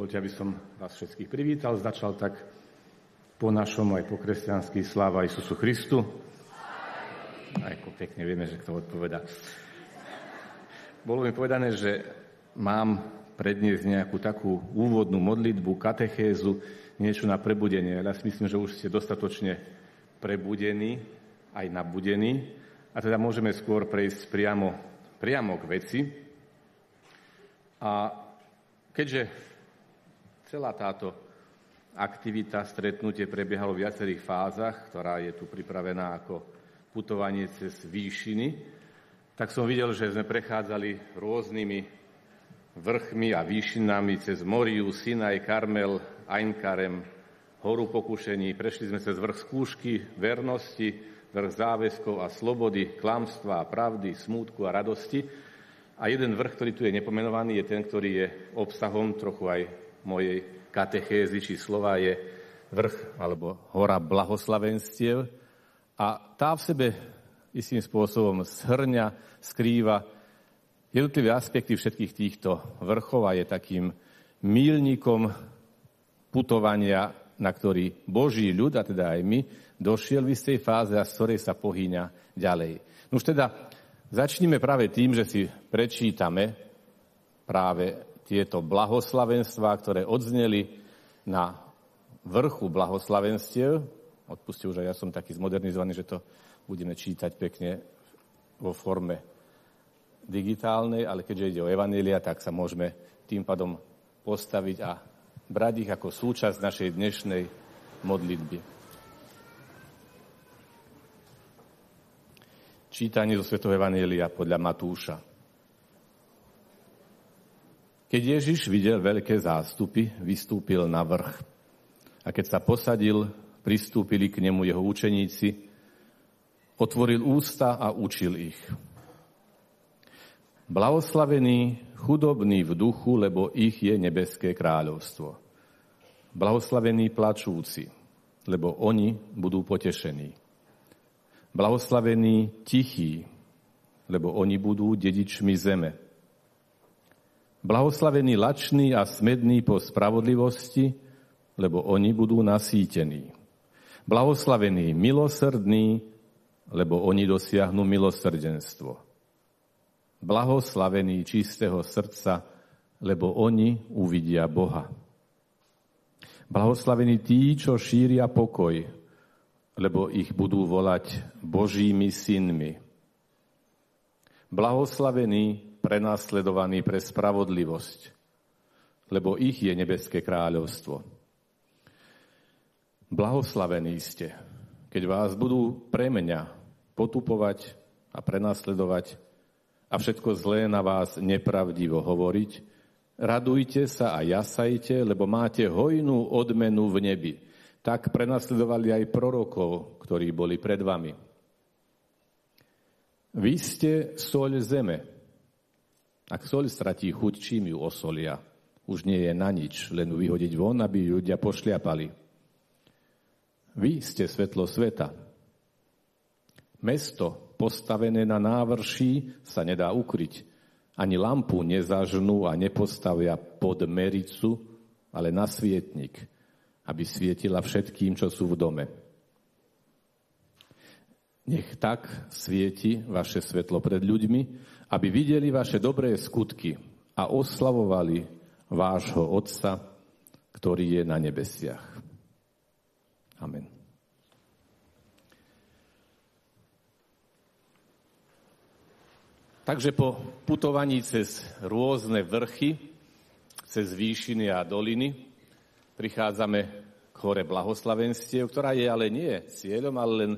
Dovolte, aby som vás všetkých privítal. Začal tak po našom aj po kresťanský sláva Isusu Christu. Aj ako pekne vieme, že kto odpoveda. Bolo mi povedané, že mám predniesť nejakú takú úvodnú modlitbu, katechézu, niečo na prebudenie. Ja si myslím, že už ste dostatočne prebudení, aj nabudení. A teda môžeme skôr prejsť priamo, priamo k veci. A keďže Celá táto aktivita, stretnutie prebiehalo v viacerých fázach, ktorá je tu pripravená ako putovanie cez výšiny, tak som videl, že sme prechádzali rôznymi vrchmi a výšinami cez Moriu, Sinaj, Karmel, Ainkarem, horu pokušení. Prešli sme cez vrch skúšky, vernosti, vrch záväzkov a slobody, klamstva a pravdy, smútku a radosti. A jeden vrch, ktorý tu je nepomenovaný, je ten, ktorý je obsahom trochu aj mojej katechézy či slova je vrch alebo hora blahoslavenstiev a tá v sebe istým spôsobom shrňa, skrýva jednotlivé aspekty všetkých týchto vrchov a je takým mílnikom putovania, na ktorý Boží ľud, a teda aj my, došiel v istej fáze a z ktorej sa pohýňa ďalej. No už teda začníme práve tým, že si prečítame práve tieto blahoslavenstvá, ktoré odzneli na vrchu blahoslavenstiev. Odpuste už, aj ja som taký zmodernizovaný, že to budeme čítať pekne vo forme digitálnej, ale keďže ide o Evanília, tak sa môžeme tým pádom postaviť a brať ich ako súčasť našej dnešnej modlitby. Čítanie zo Svetého Evanília podľa Matúša. Keď Ježiš videl veľké zástupy, vystúpil na vrch. A keď sa posadil, pristúpili k nemu jeho učeníci, otvoril ústa a učil ich. Blahoslavení chudobní v duchu, lebo ich je nebeské kráľovstvo. Blahoslavení plačúci, lebo oni budú potešení. Blahoslavení tichí, lebo oni budú dedičmi zeme. Blahoslavení lační a smední po spravodlivosti, lebo oni budú nasýtení. Blahoslavení milosrdní, lebo oni dosiahnu milosrdenstvo. Blahoslavení čistého srdca, lebo oni uvidia Boha. Blahoslavení tí, čo šíria pokoj, lebo ich budú volať Božími synmi. Blahoslavení prenasledovaní pre spravodlivosť, lebo ich je nebeské kráľovstvo. Blahoslavení ste, keď vás budú pre mňa potupovať a prenasledovať a všetko zlé na vás nepravdivo hovoriť, radujte sa a jasajte, lebo máte hojnú odmenu v nebi. Tak prenasledovali aj prorokov, ktorí boli pred vami. Vy ste soľ zeme. Ak soľ stratí chuť, čím ju osolia? Už nie je na nič, len vyhodiť von, aby ľudia pošliapali. Vy ste svetlo sveta. Mesto postavené na návrší sa nedá ukryť. Ani lampu nezažnú a nepostavia pod mericu, ale na svietnik, aby svietila všetkým, čo sú v dome. Nech tak svieti vaše svetlo pred ľuďmi, aby videli vaše dobré skutky a oslavovali vášho Otca, ktorý je na nebesiach. Amen. Takže po putovaní cez rôzne vrchy, cez výšiny a doliny, prichádzame k hore blahoslavenstiev, ktorá je ale nie cieľom, ale len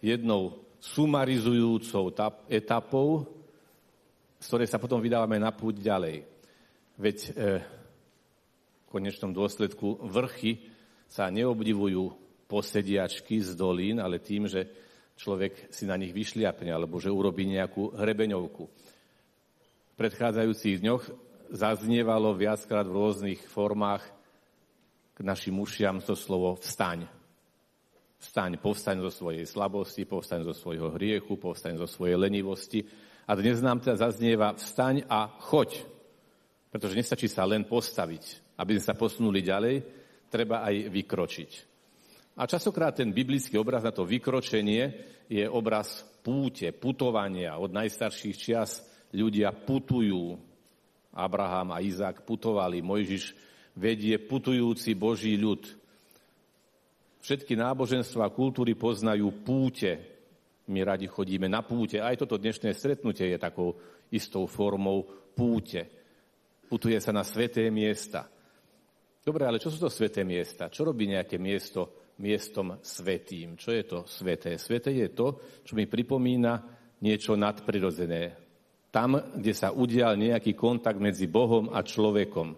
jednou sumarizujúcou etapou z ktorej sa potom vydávame na púť ďalej. Veď e, v konečnom dôsledku vrchy sa neobdivujú posediačky z dolín, ale tým, že človek si na nich vyšliapne alebo že urobí nejakú hrebeňovku. V predchádzajúcich dňoch zaznievalo viackrát v rôznych formách k našim ušiam to slovo vstaň. Vstaň, povstaň zo svojej slabosti, povstaň zo svojho hriechu, povstaň zo svojej lenivosti a dnes nám teda zaznieva vstaň a choď. Pretože nestačí sa len postaviť, aby sme sa posunuli ďalej, treba aj vykročiť. A časokrát ten biblický obraz na to vykročenie je obraz púte, putovania. Od najstarších čias ľudia putujú. Abraham a Izák putovali, Mojžiš vedie putujúci Boží ľud. Všetky náboženstva a kultúry poznajú púte. My radi chodíme na púte. Aj toto dnešné stretnutie je takou istou formou púte. Putuje sa na sveté miesta. Dobre, ale čo sú to sveté miesta? Čo robí nejaké miesto miestom svetým? Čo je to sveté? Sveté je to, čo mi pripomína niečo nadprirodzené. Tam, kde sa udial nejaký kontakt medzi Bohom a človekom.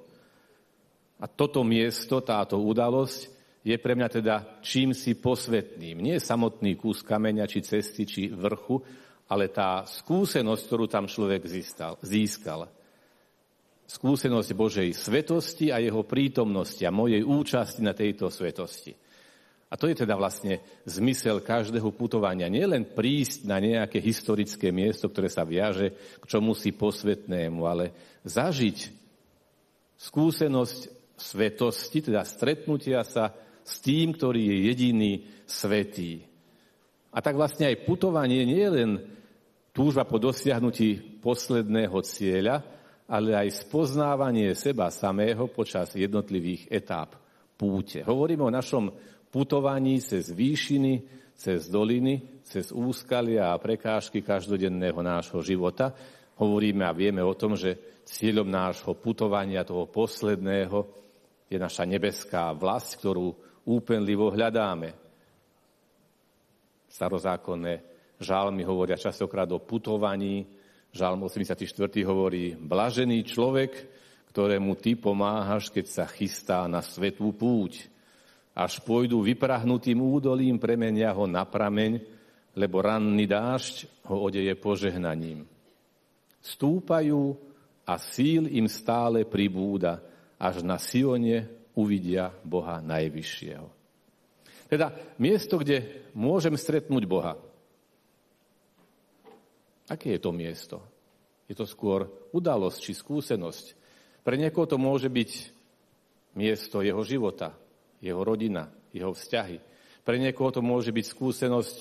A toto miesto, táto udalosť je pre mňa teda čím si posvetným. Nie samotný kus kameňa, či cesty, či vrchu, ale tá skúsenosť, ktorú tam človek získal skúsenosť Božej svetosti a jeho prítomnosti a mojej účasti na tejto svetosti. A to je teda vlastne zmysel každého putovania. len prísť na nejaké historické miesto, ktoré sa viaže k čomu si posvetnému, ale zažiť skúsenosť svetosti, teda stretnutia sa s tým, ktorý je jediný svetý. A tak vlastne aj putovanie nie je len túžba po dosiahnutí posledného cieľa, ale aj spoznávanie seba samého počas jednotlivých etáp púte. Hovoríme o našom putovaní cez výšiny, cez doliny, cez úskalia a prekážky každodenného nášho života. Hovoríme a vieme o tom, že cieľom nášho putovania, toho posledného, je naša nebeská vlast, ktorú úpenlivo hľadáme. Starozákonné žalmy hovoria častokrát o putovaní, Žalm 84. hovorí, blažený človek, ktorému ty pomáhaš, keď sa chystá na svetú púť. Až pôjdu vyprahnutým údolím, premenia ho na prameň, lebo ranný dážď ho odeje požehnaním. Stúpajú a síl im stále pribúda, až na Sione uvidia Boha Najvyššieho. Teda miesto, kde môžem stretnúť Boha, Aké je to miesto? Je to skôr udalosť či skúsenosť. Pre niekoho to môže byť miesto jeho života, jeho rodina, jeho vzťahy. Pre niekoho to môže byť skúsenosť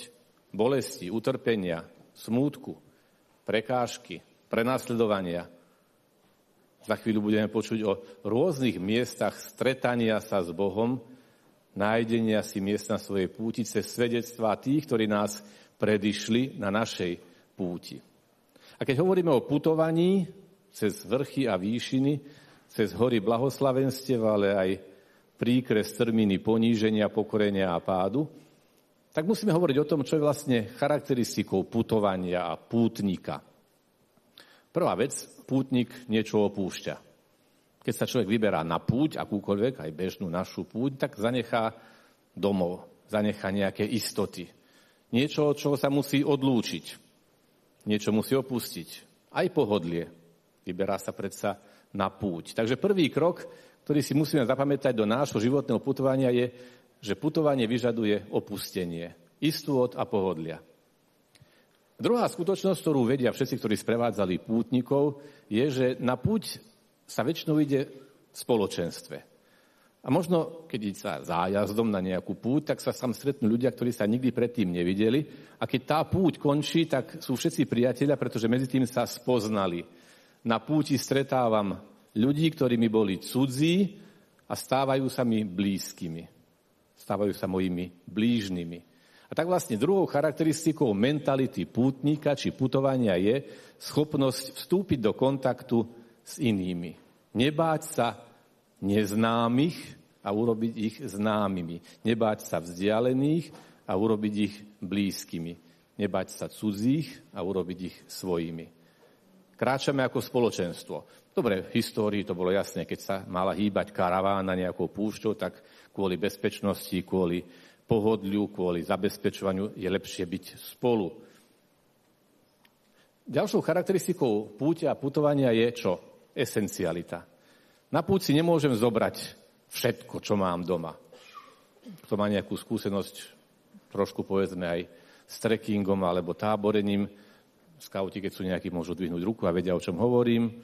bolesti, utrpenia, smútku, prekážky, prenasledovania. Za chvíľu budeme počuť o rôznych miestach stretania sa s Bohom, nájdenia si miest na svojej púti cez svedectvá tých, ktorí nás predišli na našej púti. A keď hovoríme o putovaní cez vrchy a výšiny, cez hory blahoslavenstiev, ale aj príkres termíny poníženia, pokorenia a pádu, tak musíme hovoriť o tom, čo je vlastne charakteristikou putovania a pútnika. Prvá vec, pútnik niečo opúšťa. Keď sa človek vyberá na púť, akúkoľvek, aj bežnú našu púť, tak zanechá domov, zanechá nejaké istoty. Niečo, od čoho sa musí odlúčiť. Niečo musí opustiť. Aj pohodlie. Vyberá sa predsa na púť. Takže prvý krok, ktorý si musíme zapamätať do nášho životného putovania je, že putovanie vyžaduje opustenie. Istôt a pohodlia. Druhá skutočnosť, ktorú vedia všetci, ktorí sprevádzali pútnikov, je, že na púť sa väčšinou ide v spoločenstve. A možno, keď sa zájazdom na nejakú púť, tak sa tam stretnú ľudia, ktorí sa nikdy predtým nevideli. A keď tá púť končí, tak sú všetci priatelia, pretože medzi tým sa spoznali. Na púti stretávam ľudí, ktorí mi boli cudzí a stávajú sa mi blízkymi. Stávajú sa mojimi blížnymi. A tak vlastne druhou charakteristikou mentality pútnika či putovania je schopnosť vstúpiť do kontaktu s inými. Nebáť sa neznámych a urobiť ich známymi. Nebáť sa vzdialených a urobiť ich blízkymi. Nebáť sa cudzích a urobiť ich svojimi. Kráčame ako spoločenstvo. Dobre, v histórii to bolo jasné, keď sa mala hýbať karavána nejakou púšťou, tak kvôli bezpečnosti, kvôli pohodliu, kvôli zabezpečovaniu je lepšie byť spolu. Ďalšou charakteristikou púťa a putovania je čo? Esencialita. Na púci nemôžem zobrať všetko, čo mám doma. Kto má nejakú skúsenosť, trošku povedzme aj s trekkingom alebo táborením, skauti, keď sú nejakí, môžu dvihnúť ruku a vedia, o čom hovorím.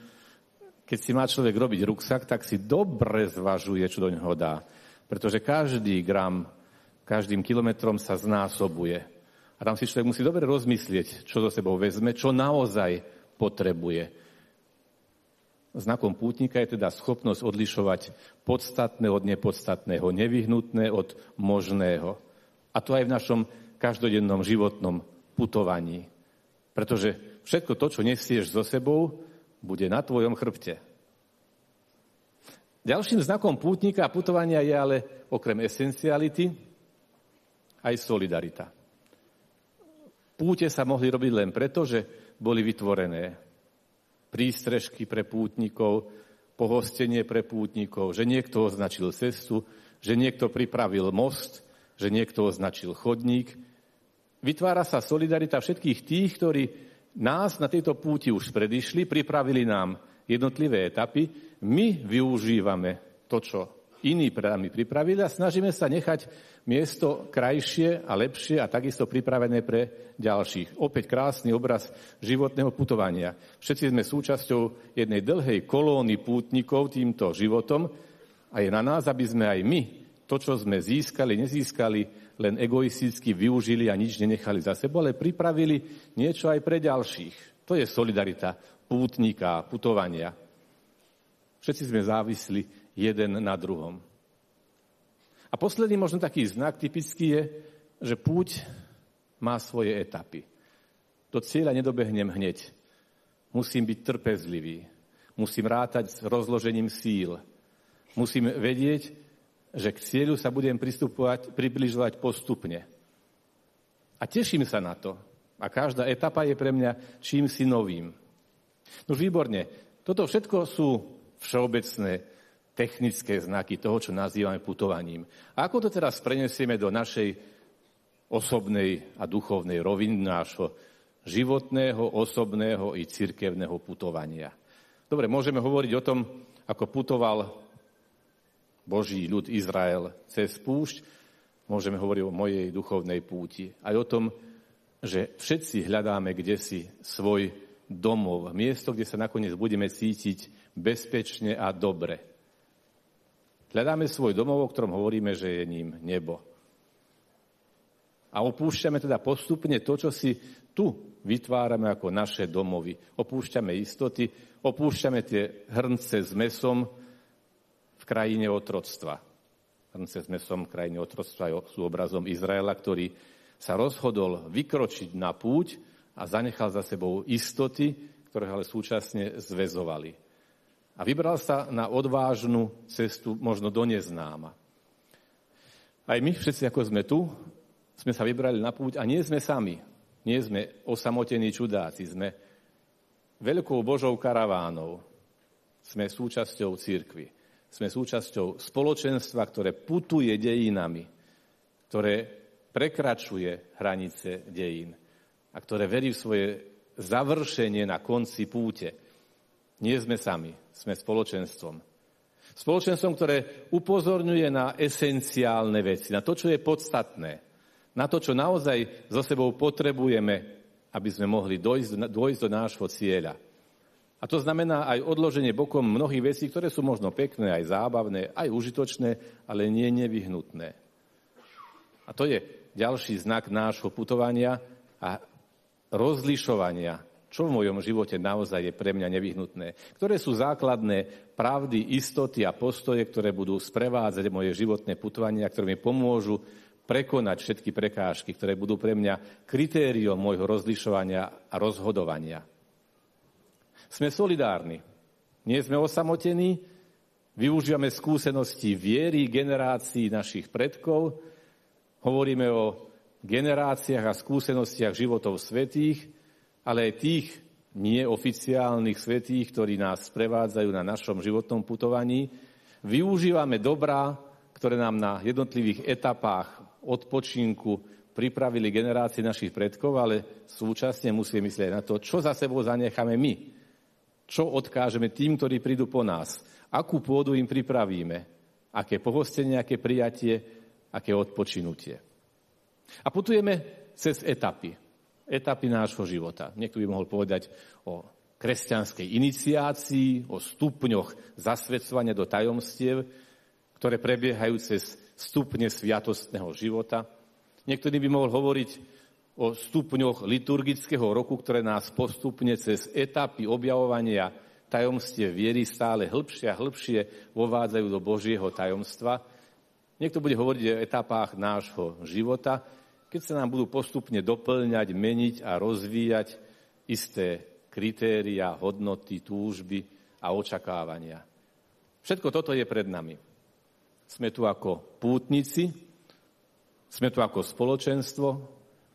keď si má človek robiť ruksak, tak si dobre zvažuje, čo do neho dá. Pretože každý gram, každým kilometrom sa znásobuje. A tam si človek musí dobre rozmyslieť, čo do sebou vezme, čo naozaj potrebuje. Znakom pútnika je teda schopnosť odlišovať podstatné od nepodstatného, nevyhnutné od možného. A to aj v našom každodennom životnom putovaní. Pretože všetko to, čo nesieš so sebou, bude na tvojom chrbte. Ďalším znakom pútnika a putovania je ale okrem esenciality aj solidarita. Púte sa mohli robiť len preto, že boli vytvorené prístrežky pre pútnikov, pohostenie pre pútnikov, že niekto označil cestu, že niekto pripravil most, že niekto označil chodník. Vytvára sa solidarita všetkých tých, ktorí nás na tejto púti už predišli, pripravili nám jednotlivé etapy, my využívame to, čo iní pre nami pripravili a snažíme sa nechať miesto krajšie a lepšie a takisto pripravené pre ďalších. Opäť krásny obraz životného putovania. Všetci sme súčasťou jednej dlhej kolóny pútnikov týmto životom a je na nás, aby sme aj my to, čo sme získali, nezískali, len egoisticky využili a nič nenechali za sebou, ale pripravili niečo aj pre ďalších. To je solidarita pútnika, putovania. Všetci sme závisli jeden na druhom. A posledný možno taký znak typický je, že púť má svoje etapy. Do cieľa nedobehnem hneď. Musím byť trpezlivý. Musím rátať s rozložením síl. Musím vedieť, že k cieľu sa budem pristupovať, približovať postupne. A teším sa na to. A každá etapa je pre mňa čím si novým. No výborne. Toto všetko sú všeobecné technické znaky toho, čo nazývame putovaním. A ako to teraz prenesieme do našej osobnej a duchovnej roviny nášho životného, osobného i cirkevného putovania. Dobre, môžeme hovoriť o tom, ako putoval Boží ľud Izrael cez púšť, môžeme hovoriť o mojej duchovnej púti. Aj o tom, že všetci hľadáme kde si svoj domov, miesto, kde sa nakoniec budeme cítiť bezpečne a dobre. Hľadáme svoj domov, o ktorom hovoríme, že je ním nebo. A opúšťame teda postupne to, čo si tu vytvárame ako naše domovy. Opúšťame istoty, opúšťame tie hrnce s mesom, krajine otroctva. Hrnce sme som v krajine otroctva sú obrazom Izraela, ktorý sa rozhodol vykročiť na púť a zanechal za sebou istoty, ktoré ale súčasne zväzovali. A vybral sa na odvážnu cestu možno do neznáma. Aj my všetci, ako sme tu, sme sa vybrali na púť a nie sme sami. Nie sme osamotení čudáci, sme veľkou Božou karavánou. Sme súčasťou církvy. Sme súčasťou spoločenstva, ktoré putuje dejinami, ktoré prekračuje hranice dejín a ktoré verí v svoje završenie na konci púte. Nie sme sami, sme spoločenstvom. Spoločenstvom, ktoré upozorňuje na esenciálne veci, na to, čo je podstatné, na to, čo naozaj so sebou potrebujeme, aby sme mohli dojsť, dojsť do nášho cieľa. A to znamená aj odloženie bokom mnohých vecí, ktoré sú možno pekné, aj zábavné, aj užitočné, ale nie nevyhnutné. A to je ďalší znak nášho putovania a rozlišovania, čo v mojom živote naozaj je pre mňa nevyhnutné. Ktoré sú základné pravdy, istoty a postoje, ktoré budú sprevádzať moje životné putovanie a ktoré mi pomôžu prekonať všetky prekážky, ktoré budú pre mňa kritériom môjho rozlišovania a rozhodovania. Sme solidárni. Nie sme osamotení, využívame skúsenosti viery generácií našich predkov, hovoríme o generáciách a skúsenostiach životov svetých, ale aj tých neoficiálnych svetých, ktorí nás sprevádzajú na našom životnom putovaní. Využívame dobrá, ktoré nám na jednotlivých etapách odpočinku pripravili generácie našich predkov, ale súčasne musíme myslieť na to, čo za sebou zanecháme my čo odkážeme tým, ktorí prídu po nás? Akú pôdu im pripravíme? Aké pohostenie, aké prijatie, aké odpočinutie? A putujeme cez etapy. Etapy nášho života. Niekto by mohol povedať o kresťanskej iniciácii, o stupňoch zasvedcovania do tajomstiev, ktoré prebiehajú cez stupne sviatostného života. Niektorý by mohol hovoriť o stupňoch liturgického roku, ktoré nás postupne cez etapy objavovania tajomstie viery stále hĺbšie a hĺbšie vovádzajú do Božieho tajomstva. Niekto bude hovoriť o etapách nášho života, keď sa nám budú postupne doplňať, meniť a rozvíjať isté kritéria, hodnoty, túžby a očakávania. Všetko toto je pred nami. Sme tu ako pútnici, sme tu ako spoločenstvo,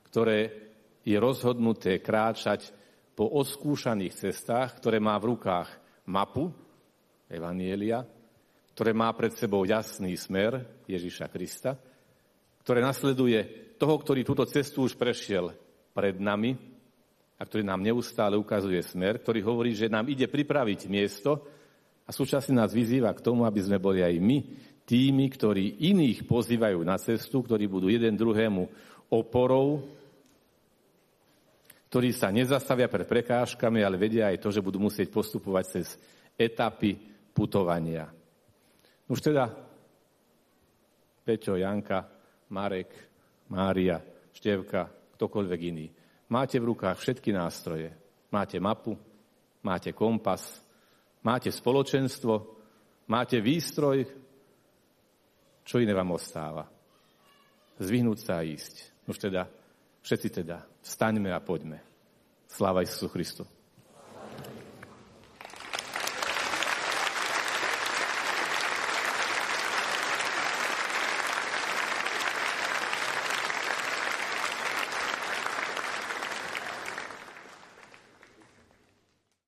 ktoré je rozhodnuté kráčať po oskúšaných cestách, ktoré má v rukách mapu Evanielia, ktoré má pred sebou jasný smer Ježiša Krista, ktoré nasleduje toho, ktorý túto cestu už prešiel pred nami a ktorý nám neustále ukazuje smer, ktorý hovorí, že nám ide pripraviť miesto a súčasne nás vyzýva k tomu, aby sme boli aj my tými, ktorí iných pozývajú na cestu, ktorí budú jeden druhému oporou, ktorí sa nezastavia pred prekážkami, ale vedia aj to, že budú musieť postupovať cez etapy putovania. Už teda Peťo, Janka, Marek, Mária, Števka, ktokoľvek iný. Máte v rukách všetky nástroje. Máte mapu, máte kompas, máte spoločenstvo, máte výstroj. Čo iné vám ostáva? Zvyhnúť sa a ísť. Už teda Všetci teda, vstaňme a poďme. Sláva Isusu Christu.